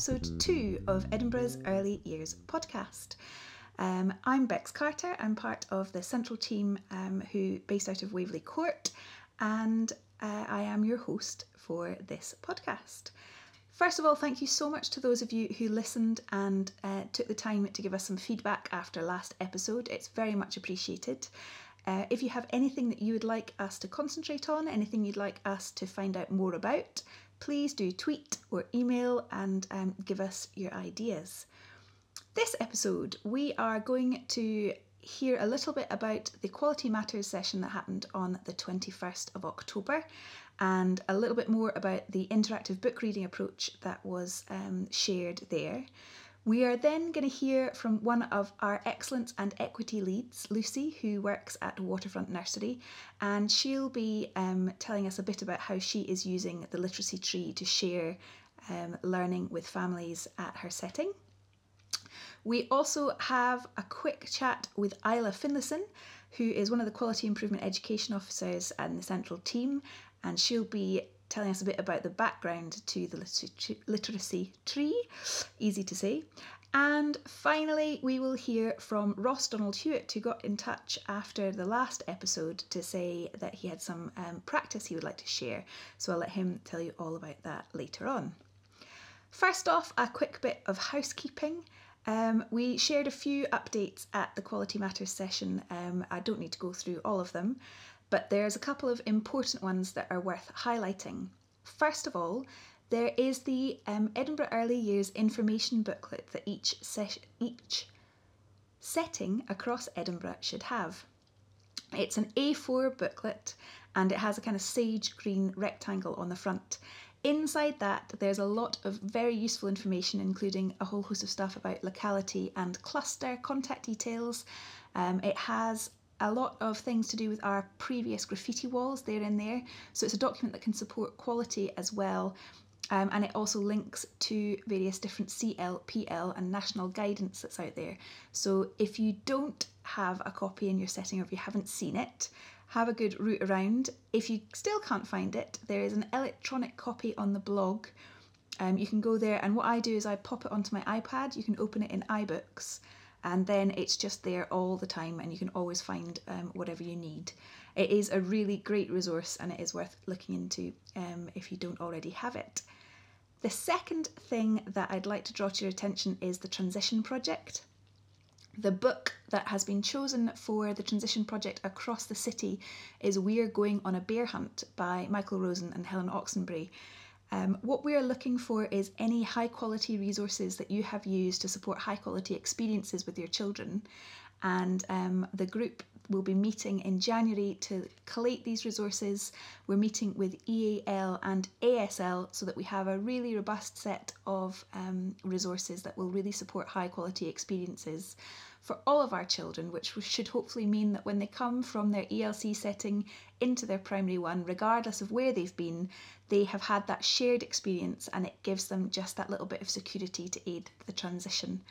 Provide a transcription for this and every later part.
episode two of Edinburgh's Early Years podcast. Um, I'm Bex Carter. I'm part of the central team um, who based out of Waverley Court, and uh, I am your host for this podcast. First of all, thank you so much to those of you who listened and uh, took the time to give us some feedback after last episode. It's very much appreciated. Uh, if you have anything that you would like us to concentrate on, anything you'd like us to find out more about, please do tweet or email and um, give us your ideas. This episode, we are going to hear a little bit about the Quality Matters session that happened on the 21st of October and a little bit more about the interactive book reading approach that was um, shared there. We are then going to hear from one of our excellence and equity leads, Lucy, who works at Waterfront Nursery, and she'll be um, telling us a bit about how she is using the literacy tree to share um, learning with families at her setting. We also have a quick chat with Isla Finlayson, who is one of the Quality Improvement Education Officers and the central team, and she'll be telling us a bit about the background to the literacy tree, easy to say. And finally, we will hear from Ross Donald Hewitt, who got in touch after the last episode to say that he had some um, practice he would like to share. So I'll let him tell you all about that later on. First off, a quick bit of housekeeping. Um, we shared a few updates at the Quality Matters session. Um, I don't need to go through all of them, but there's a couple of important ones that are worth highlighting. First of all, there is the um, Edinburgh Early Years information booklet that each, se- each setting across Edinburgh should have. It's an A4 booklet and it has a kind of sage green rectangle on the front. Inside that, there's a lot of very useful information, including a whole host of stuff about locality and cluster contact details. Um, it has a lot of things to do with our previous graffiti walls, they're in there. So it's a document that can support quality as well. Um, and it also links to various different CLPL and national guidance that's out there. So if you don't have a copy in your setting or if you haven't seen it, have a good route around. If you still can't find it, there is an electronic copy on the blog. Um, you can go there, and what I do is I pop it onto my iPad. You can open it in iBooks and then it's just there all the time and you can always find um, whatever you need. It is a really great resource and it is worth looking into um, if you don't already have it. The second thing that I'd like to draw to your attention is the Transition Project. The book that has been chosen for the Transition Project across the city is We're Going on a Bear Hunt by Michael Rosen and Helen Oxenbury. Um, what we're looking for is any high quality resources that you have used to support high quality experiences with your children. And um, the group will be meeting in January to collate these resources. We're meeting with EAL and ASL so that we have a really robust set of um, resources that will really support high quality experiences for all of our children, which should hopefully mean that when they come from their ELC setting into their primary one, regardless of where they've been, they have had that shared experience and it gives them just that little bit of security to aid the transition.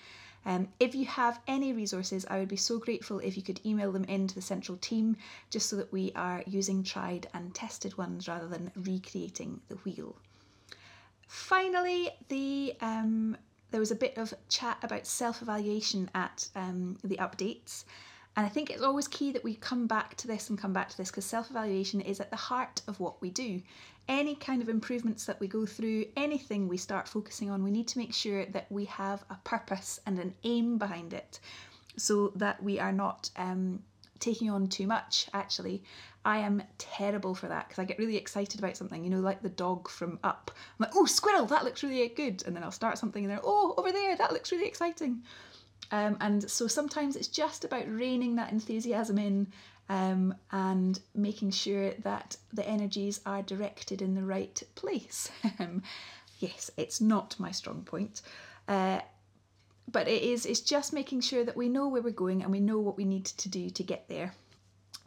Um, if you have any resources, I would be so grateful if you could email them into the central team just so that we are using tried and tested ones rather than recreating the wheel. Finally, the um, there was a bit of chat about self evaluation at um, the updates. And I think it's always key that we come back to this and come back to this because self evaluation is at the heart of what we do. Any kind of improvements that we go through, anything we start focusing on, we need to make sure that we have a purpose and an aim behind it so that we are not um, taking on too much. Actually i am terrible for that because i get really excited about something you know like the dog from up. I'm like oh squirrel that looks really good. And then i'll start something and then oh over there that looks really exciting um, and so sometimes it's just about reining that enthusiasm in um, and making sure that the energies are directed in the right place. Um, yes it's not my strong point. Uh, but it is it's just making sure that we know where we're going and we know what we need to do to get there.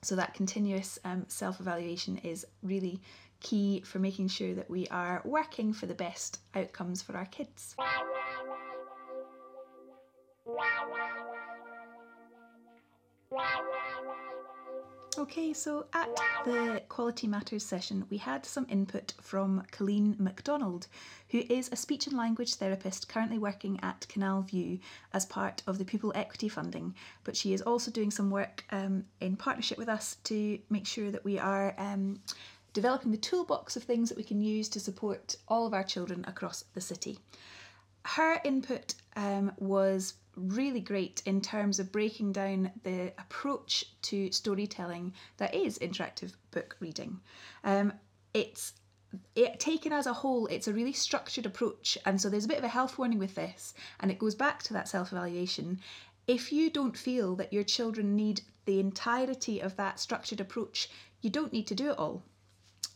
So that continuous um, self-evaluation is really key for making sure that we are working for the best outcomes for our kids Okay, so at the Quality Matters session, we had some input from Colleen MacDonald, who is a speech and language therapist currently working at Canal View as part of the Pupil Equity Funding. But she is also doing some work um, in partnership with us to make sure that we are um, developing the toolbox of things that we can use to support all of our children across the city. Her input um, was really great in terms of breaking down the approach to storytelling that is interactive book reading. Um, it's it taken as a whole, it's a really structured approach, and so there's a bit of a health warning with this, and it goes back to that self evaluation. If you don't feel that your children need the entirety of that structured approach, you don't need to do it all.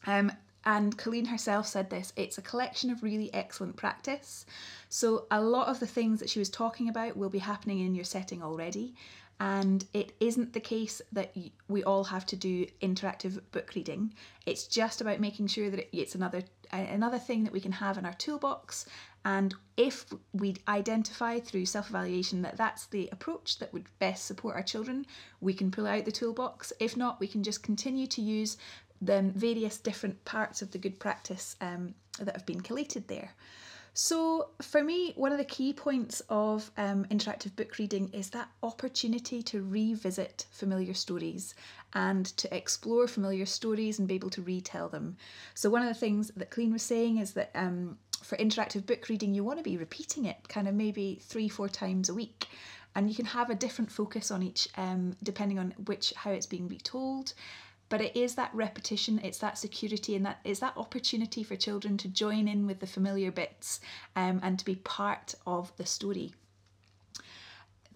Um, and Colleen herself said this it's a collection of really excellent practice. So, a lot of the things that she was talking about will be happening in your setting already. And it isn't the case that we all have to do interactive book reading. It's just about making sure that it's another another thing that we can have in our toolbox. And if we identify through self evaluation that that's the approach that would best support our children, we can pull out the toolbox. If not, we can just continue to use the various different parts of the good practice um, that have been collated there. So, for me, one of the key points of um, interactive book reading is that opportunity to revisit familiar stories and to explore familiar stories and be able to retell them. So, one of the things that Colleen was saying is that um, for interactive book reading, you want to be repeating it kind of maybe three, four times a week. And you can have a different focus on each, um, depending on which how it's being retold but it is that repetition it's that security and that is that opportunity for children to join in with the familiar bits um, and to be part of the story.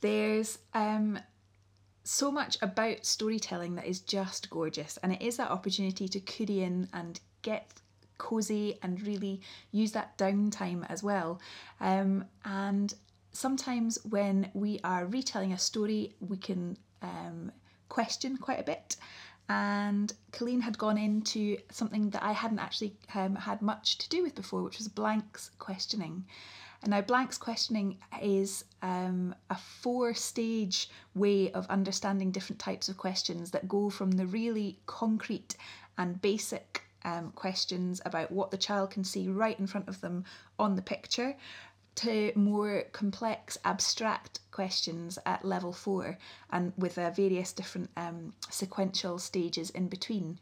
There's um, so much about storytelling that is just gorgeous and it is that opportunity to curry in and get cozy and really use that downtime as well. Um, and sometimes when we are retelling a story we can um, question quite a bit and Colleen had gone into something that I hadn't actually um, had much to do with before, which was blanks questioning. And now, blanks questioning is um, a four stage way of understanding different types of questions that go from the really concrete and basic um, questions about what the child can see right in front of them on the picture to more complex, abstract questions at level four and with uh, various different um, sequential stages in between.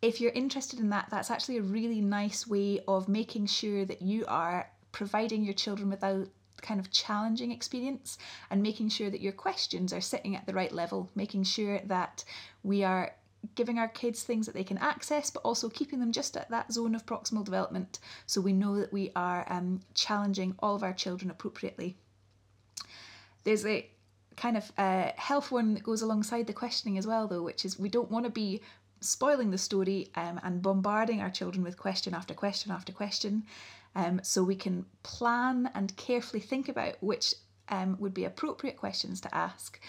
If you're interested in that, that's actually a really nice way of making sure that you are providing your children with a kind of challenging experience and making sure that your questions are sitting at the right level, making sure that we are giving our kids things that they can access, but also keeping them just at that zone of proximal development so we know that we are um, challenging all of our children appropriately. There's a kind of uh, health one that goes alongside the questioning as well, though, which is we don't want to be spoiling the story um, and bombarding our children with question after question after question. Um, so we can plan and carefully think about which um, would be appropriate questions to ask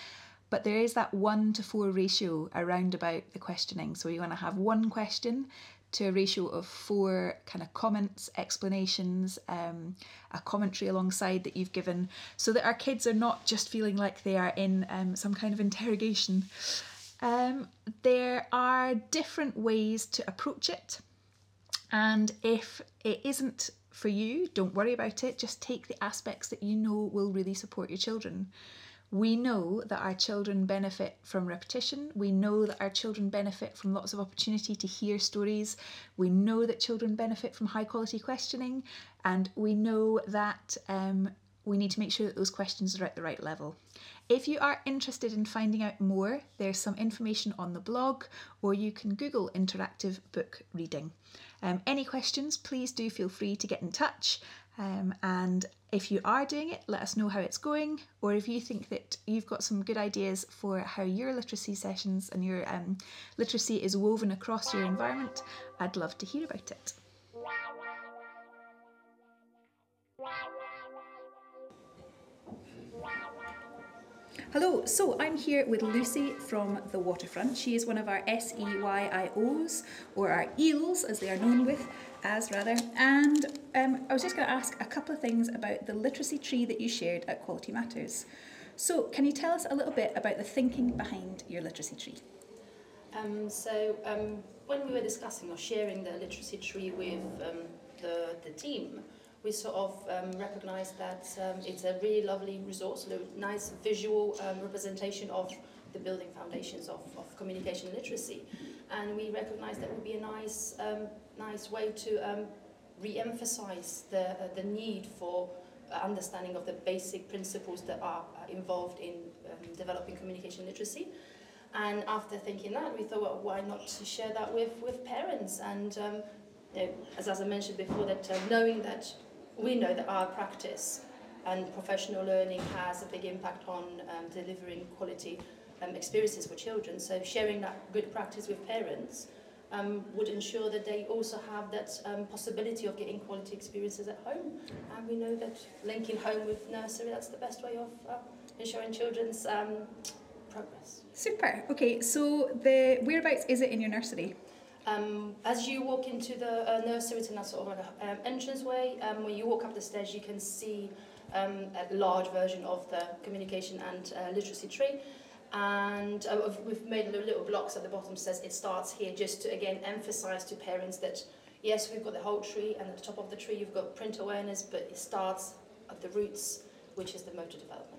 but there is that one to four ratio around about the questioning. So you want to have one question to a ratio of four kind of comments, explanations, um, a commentary alongside that you've given, so that our kids are not just feeling like they are in um, some kind of interrogation. Um, there are different ways to approach it, and if it isn't for you, don't worry about it. Just take the aspects that you know will really support your children. We know that our children benefit from repetition. We know that our children benefit from lots of opportunity to hear stories. We know that children benefit from high quality questioning. And we know that um, we need to make sure that those questions are at the right level. If you are interested in finding out more, there's some information on the blog, or you can Google interactive book reading. Um, any questions, please do feel free to get in touch. Um, and if you are doing it, let us know how it's going. Or if you think that you've got some good ideas for how your literacy sessions and your um, literacy is woven across your environment, I'd love to hear about it. Hello, so I'm here with Lucy from the Waterfront. She is one of our SEYIOs, or our EELs as they are known with, as rather. And um, I was just going to ask a couple of things about the literacy tree that you shared at Quality Matters. So, can you tell us a little bit about the thinking behind your literacy tree? Um, so um, when we were discussing or sharing the literacy tree with um, the, the team, we sort of um, recognised that um, it's a really lovely resource, a nice visual representation of the building foundations of, of communication literacy. And we recognised that would be a nice, nice way to um, re-emphasize the, uh, the need for understanding of the basic principles that are uh, involved in um, developing communication literacy. And after thinking that, we thought, well, why not to share that with, with parents? And um, you know, as, as I mentioned before, that uh, knowing that we know that our practice and professional learning has a big impact on um, delivering quality um, experiences for children. So sharing that good practice with parents um, would ensure that they also have that um, possibility of getting quality experiences at home. And we know that linking home with nursery, that's the best way of uh, ensuring children's um, progress. Super. Okay, so the whereabouts is it in your nursery? Um, as you walk into the uh, nursery, it's in that sort of like a, um, entranceway. Um, when you walk up the stairs, you can see um, a large version of the communication and uh, literacy tree. And uh, we've made little blocks at the bottom says it starts here just to again emphasize to parents that yes, we've got the whole tree, and at the top of the tree you've got print awareness, but it starts at the roots, which is the motor development.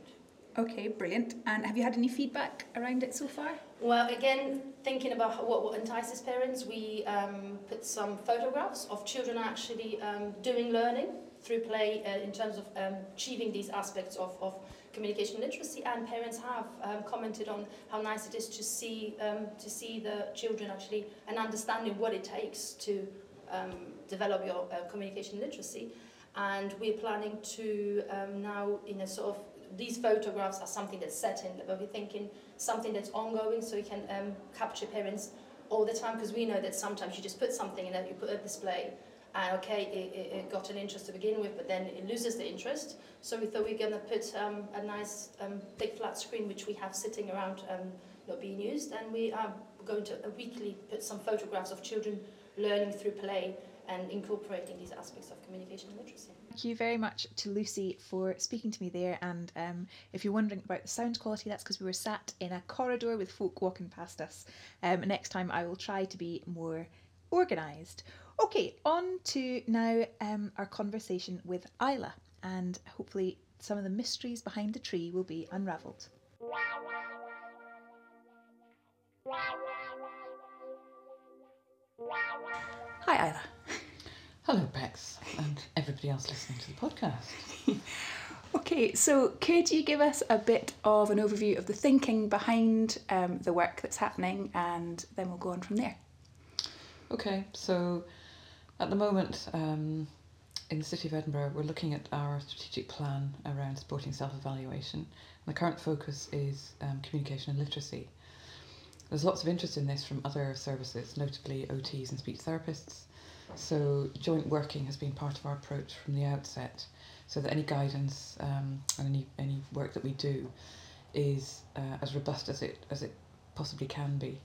Okay, brilliant. And have you had any feedback around it so far? Well, again, thinking about what, what entices parents, we um, put some photographs of children actually um, doing learning through play uh, in terms of um, achieving these aspects of, of communication literacy and parents have um, commented on how nice it is to see um, to see the children actually and understanding what it takes to um, develop your uh, communication literacy. And we're planning to um, now in a sort of these photographs are something that's set in but we're thinking something that's ongoing so we can um, capture parents all the time because we know that sometimes you just put something in that you put a display and okay, it, it, got an interest to begin with, but then it loses the interest. So we thought we are going to put um, a nice um, big flat screen, which we have sitting around um, not being used, and we are going to uh, weekly put some photographs of children learning through play and incorporating these aspects of communication and literacy. Thank you very much to Lucy for speaking to me there. And um, if you're wondering about the sound quality, that's because we were sat in a corridor with folk walking past us. Um, next time, I will try to be more organised. Okay, on to now um, our conversation with Isla, and hopefully some of the mysteries behind the tree will be unravelled. Hi, Isla. Hello, Bex, and everybody else listening to the podcast. okay, so could you give us a bit of an overview of the thinking behind um, the work that's happening, and then we'll go on from there? Okay, so at the moment, um, in the City of Edinburgh, we're looking at our strategic plan around supporting self evaluation. The current focus is um, communication and literacy. There's lots of interest in this from other services, notably OTs and speech therapists. So, joint working has been part of our approach from the outset, so that any guidance um, and any, any work that we do is uh, as robust as it, as it possibly can be.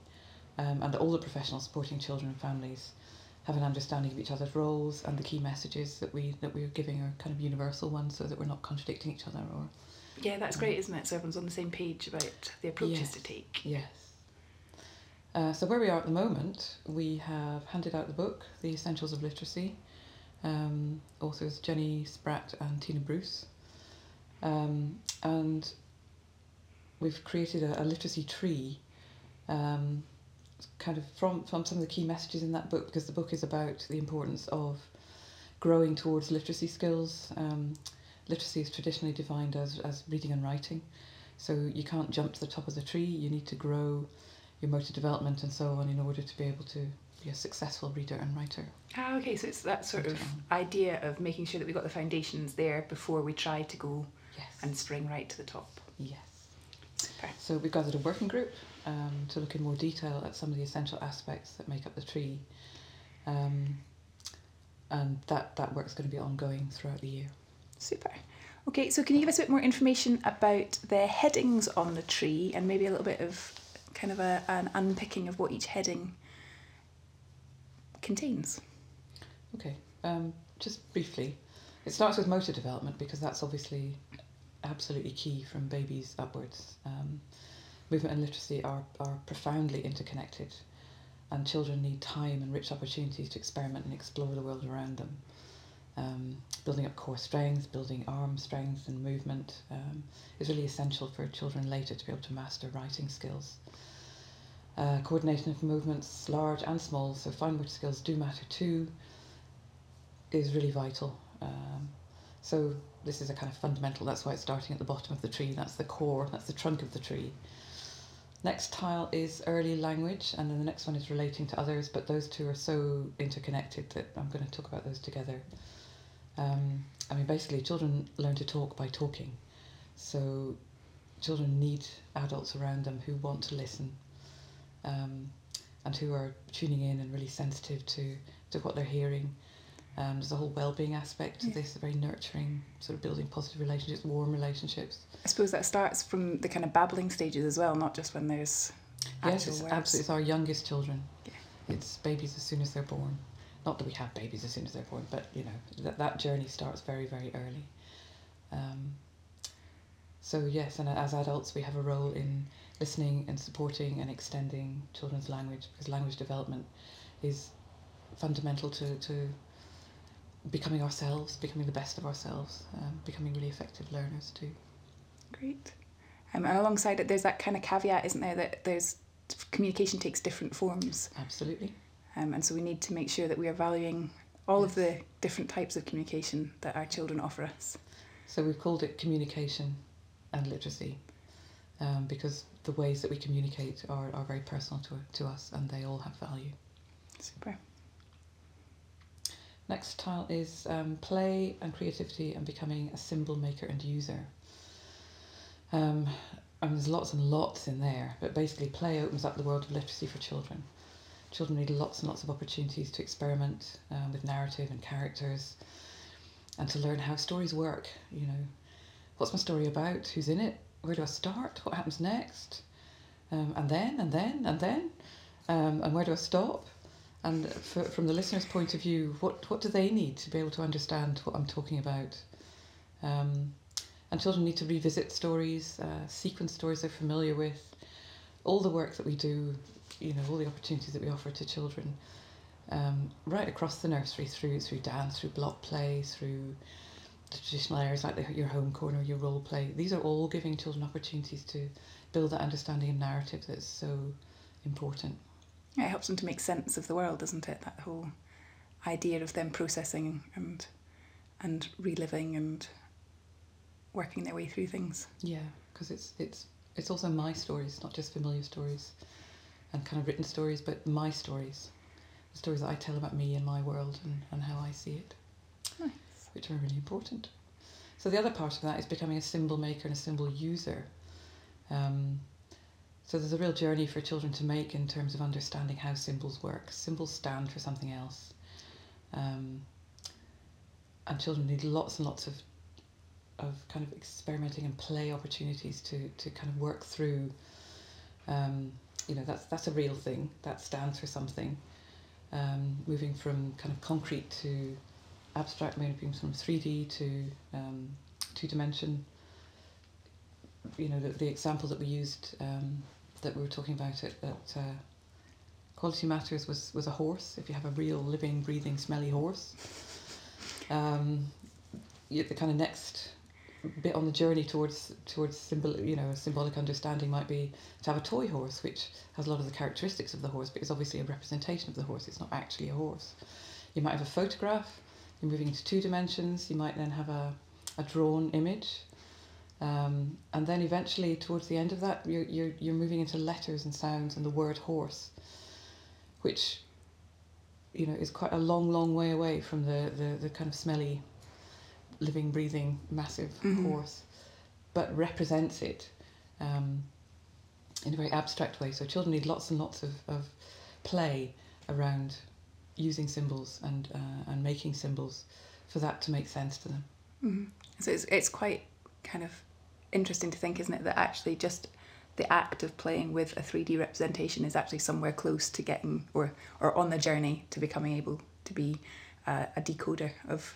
Um, and all the professionals supporting children and families have an understanding of each other's roles and the key messages that we that we're giving are kind of universal ones so that we're not contradicting each other or yeah that's um, great isn't it? So everyone's on the same page about the approaches yes, to take. Yes. Uh, so where we are at the moment we have handed out the book the essentials of literacy um, authors jenny spratt and tina bruce. Um, and we've created a, a literacy tree um, kind of from, from some of the key messages in that book because the book is about the importance of growing towards literacy skills. Um, literacy is traditionally defined as, as reading and writing. So you can't jump to the top of the tree, you need to grow your motor development and so on in order to be able to be a successful reader and writer. Ah, okay, so it's that sort of idea of making sure that we've got the foundations there before we try to go yes. and spring right to the top. Yes. Super. So we've gathered a working group um, to look in more detail at some of the essential aspects that make up the tree. Um, and that, that work's going to be ongoing throughout the year. Super. Okay, so can you give us a bit more information about the headings on the tree and maybe a little bit of kind of a, an unpicking of what each heading contains? Okay, um, just briefly, it starts with motor development because that's obviously absolutely key from babies upwards. Um, movement and literacy are, are profoundly interconnected, and children need time and rich opportunities to experiment and explore the world around them. Um, building up core strength, building arm strength and movement um, is really essential for children later to be able to master writing skills. Uh, coordination of movements, large and small, so fine motor skills do matter too, is really vital. Um, so this is a kind of fundamental, that's why it's starting at the bottom of the tree, that's the core, that's the trunk of the tree. Next tile is early language, and then the next one is relating to others, but those two are so interconnected that I'm going to talk about those together. Um, I mean, basically, children learn to talk by talking. So children need adults around them who want to listen um, and who are tuning in and really sensitive to, to what they're hearing. Um, there's a whole well-being aspect to Yeah. this, very nurturing, sort of building positive relationships, warm relationships. I suppose that starts from the kind of babbling stages as well, not just when there's Yes, it's words. absolutely. It's our youngest children. Yeah. It's babies as soon as they're born. Not that we have babies as soon as they're born, but you know that that journey starts very very early. Um, so yes, and as adults we have a role in listening and supporting and extending children's language because language development is fundamental to, to becoming ourselves, becoming the best of ourselves, um, becoming really effective learners too. Great. Um, and alongside it, there's that kind of caveat, isn't there, that there's communication takes different forms, Absolutely. um, and so we need to make sure that we are valuing all of the different types of communication that our children offer us. So we've called it communication and literacy um, because the ways that we communicate are, are very personal to, to us and they all have value. Super. Next tile is um, play and creativity and becoming a symbol maker and user. Um, and there's lots and lots in there, but basically play opens up the world of literacy for children. Children need lots and lots of opportunities to experiment um, with narrative and characters and to learn how stories work. You know, what's my story about? Who's in it? Where do I start? What happens next? Um, and then, and then, and then? Um, and where do I stop? And for, from the listener's point of view, what, what do they need to be able to understand what I'm talking about? Um, and children need to revisit stories, uh, sequence stories they're familiar with, all the work that we do, you know, all the opportunities that we offer to children, um, right across the nursery through through dance, through block play, through the traditional areas like the, your home corner, your role play. These are all giving children opportunities to build that understanding of narrative that's so important. It helps them to make sense of the world, doesn't it? That whole idea of them processing and and reliving and working their way through things. Yeah, because it's it's it's also my stories, not just familiar stories, and kind of written stories, but my stories, the stories that I tell about me and my world and, and how I see it, Nice. which are really important. So the other part of that is becoming a symbol maker and a symbol user. Um, so there's a real journey for children to make in terms of understanding how symbols work. Symbols stand for something else. Um, and children need lots and lots of of kind of experimenting and play opportunities to, to kind of work through um, you know that's that's a real thing that stands for something um, moving from kind of concrete to abstract moving from 3D to um, two dimension you know the, the example that we used um, that we were talking about it at uh, Quality Matters was, was a horse if you have a real living breathing smelly horse. Um, the kind of next bit on the journey towards towards symbol you know symbolic understanding might be to have a toy horse which has a lot of the characteristics of the horse but is obviously a representation of the horse. It's not actually a horse. You might have a photograph. You're moving into two dimensions. You might then have a, a drawn image um, and then eventually towards the end of that you're, you're, you're moving into letters and sounds and the word horse which you know is quite a long long way away from the, the, the kind of smelly living, breathing, massive Mhm. horse, but represents it um, in a very abstract way. So children need lots and lots of, of play around using symbols and uh, and making symbols for that to make sense to them. hmm So it's it's quite kind of interesting to think, isn't it, that actually just the act of playing with a three D representation is actually somewhere close to getting or or on the journey to becoming able to be uh, a decoder of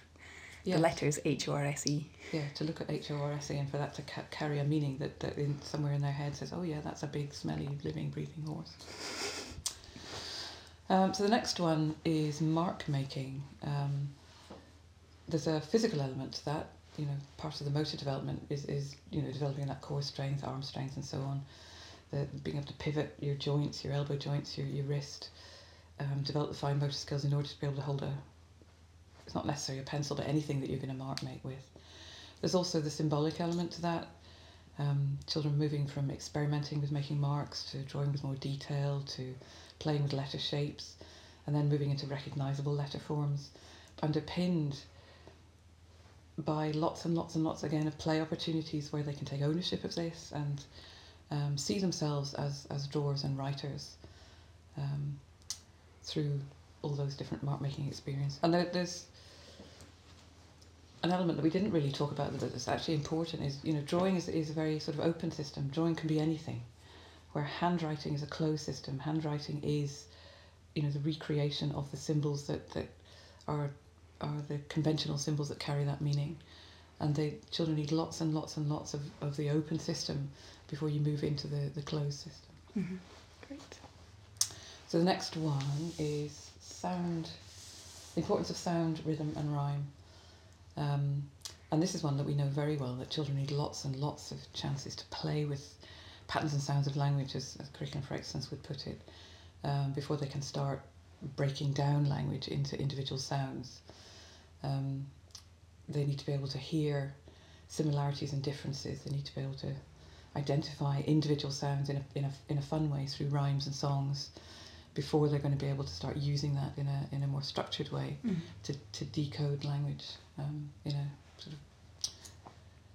the letters H O R S E. Yeah, to look at H O R S E and for that to ca- carry a meaning that, that in somewhere in their head says, oh yeah, that's a big, smelly, living, breathing horse. Um, so the next one is mark making. Um, there's a physical element to that. You know, part of the motor development is, is you know developing that core strength, arm strength, and so on. The being able to pivot your joints, your elbow joints, your your wrist, um, develop the fine motor skills in order to be able to hold a. It's not necessarily a pencil, but anything that you're going to mark make with. There's also the symbolic element to that. Um, children moving from experimenting with making marks to drawing with more detail to playing with letter shapes, and then moving into recognizable letter forms, underpinned by lots and lots and lots again of play opportunities where they can take ownership of this and um, see themselves as, as drawers and writers um, through all those different mark making experiences. And there, there's an element that we didn't really talk about that is actually important is you know drawing is, is a very sort of open system. Drawing can be anything, where handwriting is a closed system. Handwriting is you know the recreation of the symbols that, that are are the conventional symbols that carry that meaning. And they children need lots and lots and lots of, of the open system before you move into the, the closed system. Mm-hmm. Great. So the next one is sound, the importance of sound, rhythm, and rhyme. Um, and this is one that we know very well that children need lots and lots of chances to play with patterns and sounds of language, as, as Curriculum for Excellence would put it, um, before they can start breaking down language into individual sounds. Um, they need to be able to hear similarities and differences. They need to be able to identify individual sounds in a, in a, in a fun way through rhymes and songs before they're going to be able to start using that in a, in a more structured way Mm. to, to decode language um, in a sort of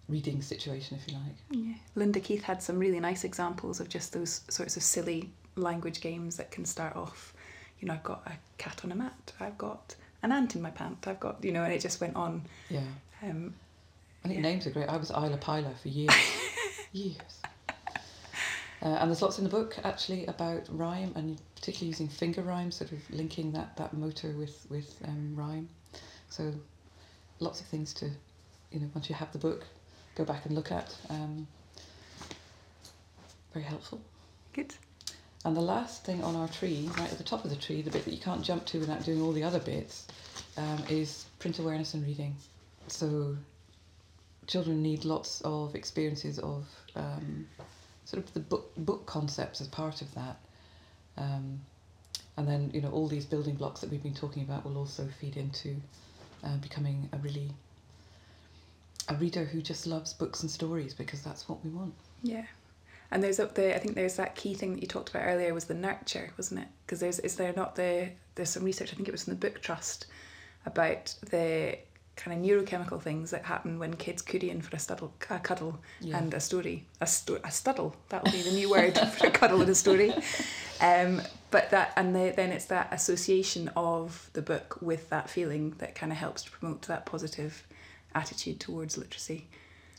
reading situation, if you like. Yeah. Linda Keith had some really nice examples of just those sorts of silly language games that can start off. You know, I've got a cat on a mat. I've got an ant in my pant. I've got, you know, and it just went on. Yeah. Um, I think Yeah. names are great. I was Isla Pila for years. years. Uh, and there's lots in the book actually about rhyme and particularly using finger rhyme, sort of linking that, that motor with, with um, rhyme. So lots of things to, you know, once you have the book, go back and look at. Um, very helpful. good. And the last thing on our tree, right at the top of the tree, the bit that you can't jump to without doing all the other bits, um, is print awareness and reading. So children need lots of experiences of um, sort of the book book concepts as part of that. Um, and then you know all these building blocks that we've been talking about will also feed into uh, becoming a really a reader who just loves books and stories because that's what we want. Yeah. And there's up there. I think there's that key thing that you talked about earlier was the nurture, wasn't it? Because there's is there not the there's some research I think it was from the Book Trust about the kind of neurochemical things that happen when kids cuddy in for a, studdle, a cuddle Yeah. and a story a, sto- a studdle that will be the new word for a cuddle and a story um, but that and the, then it's that association of the book with that feeling that kind of helps to promote that positive attitude towards literacy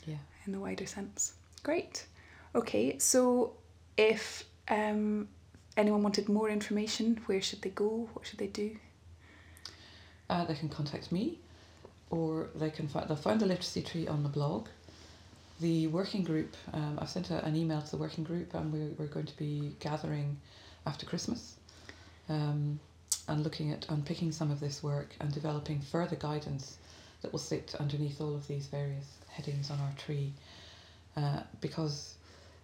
Yeah. in the wider sense. Great. Okay, so if um, anyone wanted more information, where should they go? What should they do? Uh, they can contact me, or they can find they'll find the literacy tree on the blog. The working group, um, I've sent a, an email to the working group, and we're, we're going to be gathering after Christmas, um, and looking at unpicking some of this work and developing further guidance that will sit underneath all of these various headings on our tree, uh, because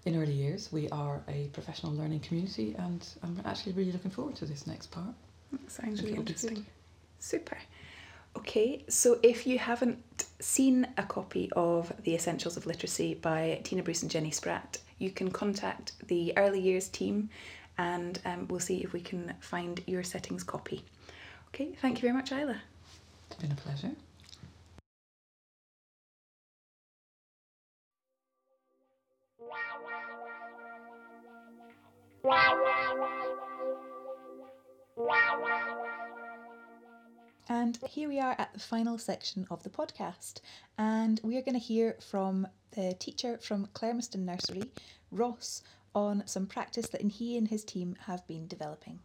in early years we are a professional learning community, and I'm actually really looking forward to this next part. That sounds really it'll be good. interesting. Super. Okay, so if you haven't seen a copy of The Essentials of Literacy by Tina Bruce and Jenny Spratt, you can contact the early years team and um, we'll see if we can find your settings copy. Okay, thank you very much, Isla. It's been a pleasure. And here we are at the final section of the podcast, and we are going to hear from the teacher from Clermiston Nursery, Ross, on some practice that he and his team have been developing.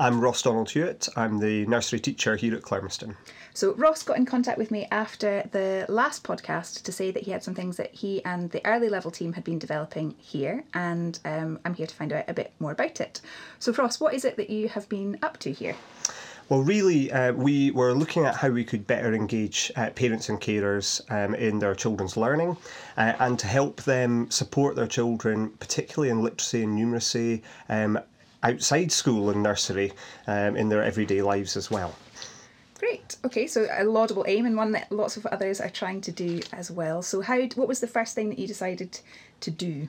I'm Ross Donald Hewitt. I'm the nursery teacher here at Clermiston. So Ross got in contact with me after the last podcast to say that he had some things that he and the early level team had been developing here, and um, I'm here to find out a bit more about it. So Ross, what is it that you have been up to here? Well, really, uh, we were looking at how we could better engage uh, parents and carers um, in their children's learning uh, and to help them support their children, particularly in literacy and numeracy, um, outside school and nursery um, in their everyday lives as well. Great. Okay, so a laudable aim and one that lots of others are trying to do as well. So, how? What was the first thing that you decided to do?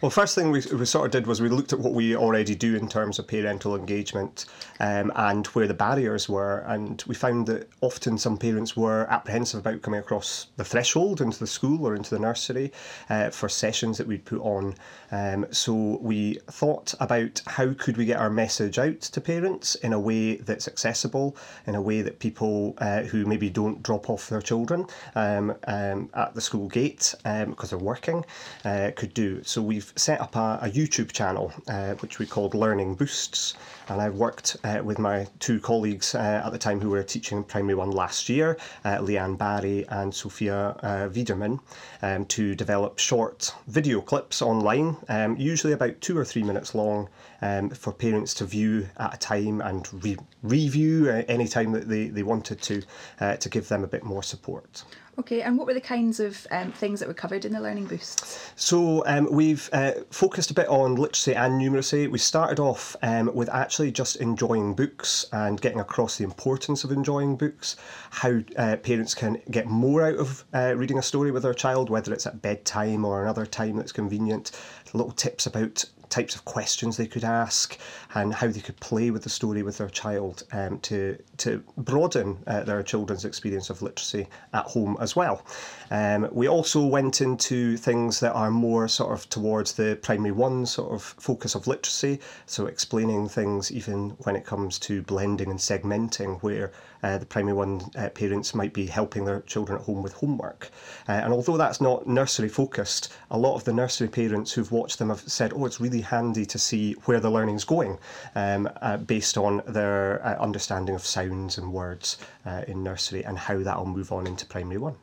Well, first thing we, we sort of did was we looked at what we already do in terms of parental engagement um, and where the barriers were, and we found that often some parents were apprehensive about coming across the threshold into the school or into the nursery uh, for sessions that we'd put on. Um, so we thought about how could we get our message out to parents in a way that's accessible, in a way that people uh, who maybe don't drop off their children um, um at the school gate because um, they're working. Uh, could do. So we've set up a, a YouTube channel uh, which we called Learning Boosts, and I've worked uh, with my two colleagues uh, at the time who were teaching primary one last year, uh, Leanne Barry and Sophia uh, Wiederman, um, to develop short video clips online, um, usually about two or three minutes long, um, for parents to view at a time and re- review uh, any time that they, they wanted to, uh, to give them a bit more support. Okay, and what were the kinds of um, things that were covered in the Learning Boosts? So um, we've uh, focused a bit on literacy and numeracy. We started off um, with actually just enjoying books and getting across the importance of enjoying books, how uh, parents can get more out of uh, reading a story with their child, whether it's at bedtime or another time that's convenient. Little tips about types of questions they could ask and how they could play with the story with their child um, to, to broaden uh, their children's experience of literacy at home as well. Um, we also went into things that are more sort of towards the primary one sort of focus of literacy, so explaining things even when it comes to blending and segmenting, where uh, the primary one uh, parents might be helping their children at home with homework. Uh, and although that's not nursery focused, a lot of the nursery parents who've watched them have said, oh, it's really handy to see where the learning's going um, uh, based on their uh, understanding of sounds and words uh, in nursery and how that'll move on into primary one.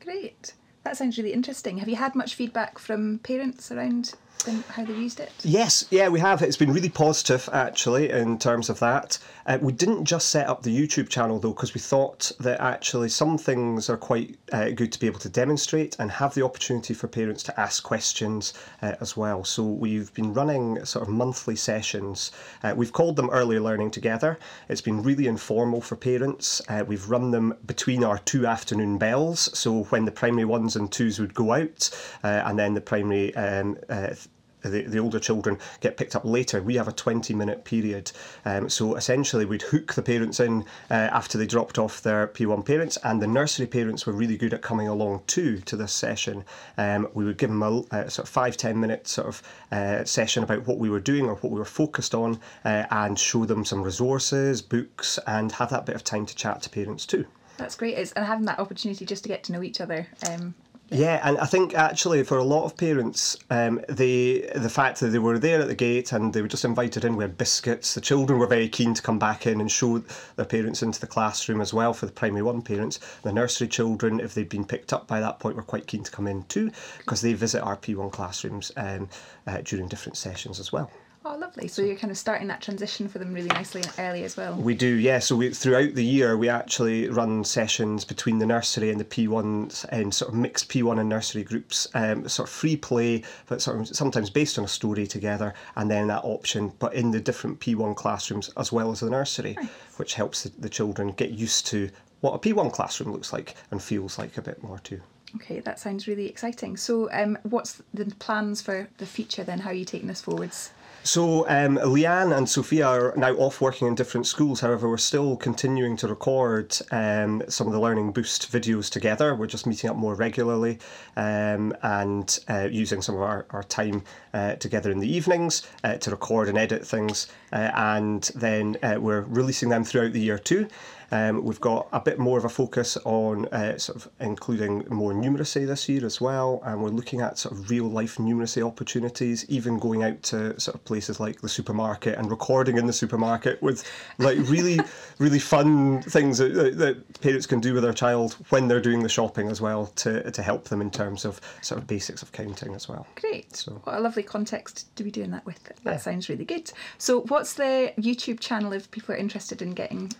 Great. That sounds really interesting. Have you had much feedback from parents around and how they used it? Yes, yeah, we have. It's been really positive actually in terms of that. Uh, we didn't just set up the YouTube channel though because we thought that actually some things are quite uh, good to be able to demonstrate and have the opportunity for parents to ask questions uh, as well. So we've been running sort of monthly sessions. Uh, we've called them Early Learning Together. It's been really informal for parents. Uh, we've run them between our two afternoon bells. So when the primary ones and twos would go out, uh, and then the primary um, the, the older children get picked up later. We have a 20 minute period. Um, so essentially, we'd hook the parents in uh, after they dropped off their P1 parents, and the nursery parents were really good at coming along too to this session. Um, we would give them a, a, sort of five, 10 minute sort of uh, session about what we were doing or what we were focused on uh, and show them some resources, books, and have that bit of time to chat to parents too. That's great. It's, and having that opportunity just to get to know each other um, yeah, and I think actually for a lot of parents, um, the the fact that they were there at the gate and they were just invited in with biscuits, the children were very keen to come back in and show their parents into the classroom as well for the primary one parents. The nursery children, if they'd been picked up by that point, were quite keen to come in too because they visit our P1 classrooms um, uh, during different sessions as well. Oh, lovely. So you're kind of starting that transition for them really nicely and early as well. We do, yeah. So we, throughout the year, we actually run sessions between the nursery and the P1s and sort of mixed P1 and nursery groups, um, sort of free play, but sort of sometimes based on a story together, and then that option, but in the different P1 classrooms as well as the nursery, nice. which helps the, the children get used to what a P1 classroom looks like and feels like a bit more too. Okay, that sounds really exciting. So, um, what's the plans for the future then? How are you taking this forwards? So um, Leanne and Sophia are now off working in different schools. However, we're still continuing to record um, some of the Learning Boost videos together. We're just meeting up more regularly um, and uh, using some of our, our time uh, together in the evenings uh, to record and edit things. Uh, and then uh, we're releasing them throughout the year too. Um, we've got a bit more of a focus on uh, sort of including more numeracy this year as well, and we're looking at sort of real life numeracy opportunities, even going out to sort of places like the supermarket and recording in the supermarket with like really, really fun things that, that, parents can do with their child when they're doing the shopping as well to, to help them in terms of sort of basics of counting as well. Great. So- What a lovely context to be doing that with. That Yeah. sounds really good. So, what's the YouTube channel if people are interested in getting?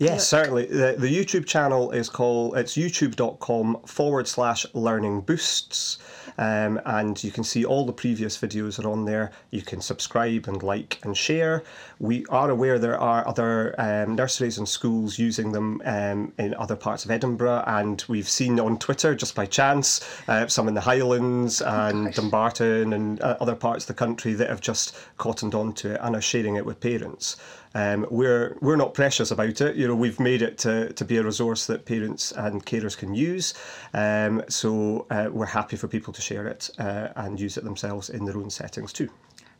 Yes, Look. certainly. The, the YouTube channel is called, it's youtube.com forward slash learning boosts. Um, and you can see all the previous videos are on there. You can subscribe and like and share. We are aware there are other um, nurseries and schools using them um, in other parts of Edinburgh. And we've seen on Twitter, just by chance, uh, some in the Highlands and gosh. Dumbarton and uh, other parts of the country that have just cottoned onto it and are sharing it with parents. Um, we're we're not precious about it. You know, we've made it to, to be a resource that parents and carers can use. Um, so uh, we're happy for people to share it uh, and use it themselves in their own settings too.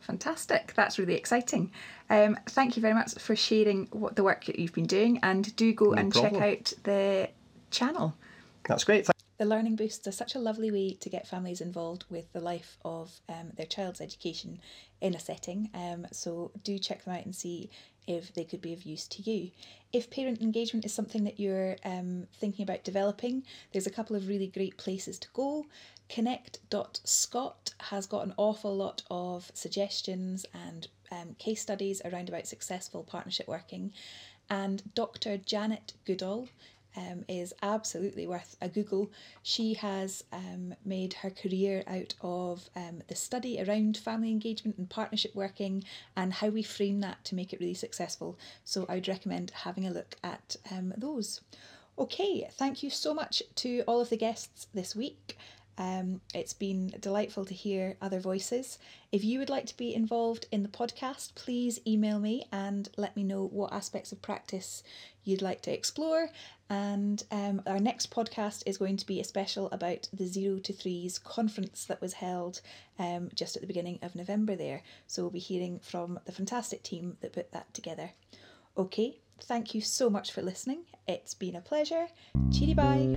Fantastic. That's really exciting. Um, thank you very much for sharing what the work that you've been doing, and do go and check out the channel. That's great. Thank- The Learning Boosts are such a lovely way to get families involved with the life of um, their child's education in a setting. Um, so do check them out and see if they could be of use to you. If parent engagement is something that you're um, thinking about developing, there's a couple of really great places to go. Connect.scot has got an awful lot of suggestions and um, case studies around about successful partnership working. And Dr. Janet Goodall um, is absolutely worth a Google. She has um, made her career out of um, the study around family engagement and partnership working and how we frame that to make it really successful. So I would recommend having a look at um, those. Okay, thank you so much to all of the guests this week. Um, it's been delightful to hear other voices. If you would like to be involved in the podcast, please email me and let me know what aspects of practice you'd like to explore. And um, our next podcast is going to be a special about the Zero to Threes conference that was held um, just at the beginning of November there. So we'll be hearing from the fantastic team that put that together. Okay, thank you so much for listening. It's been a pleasure. Cheery bye.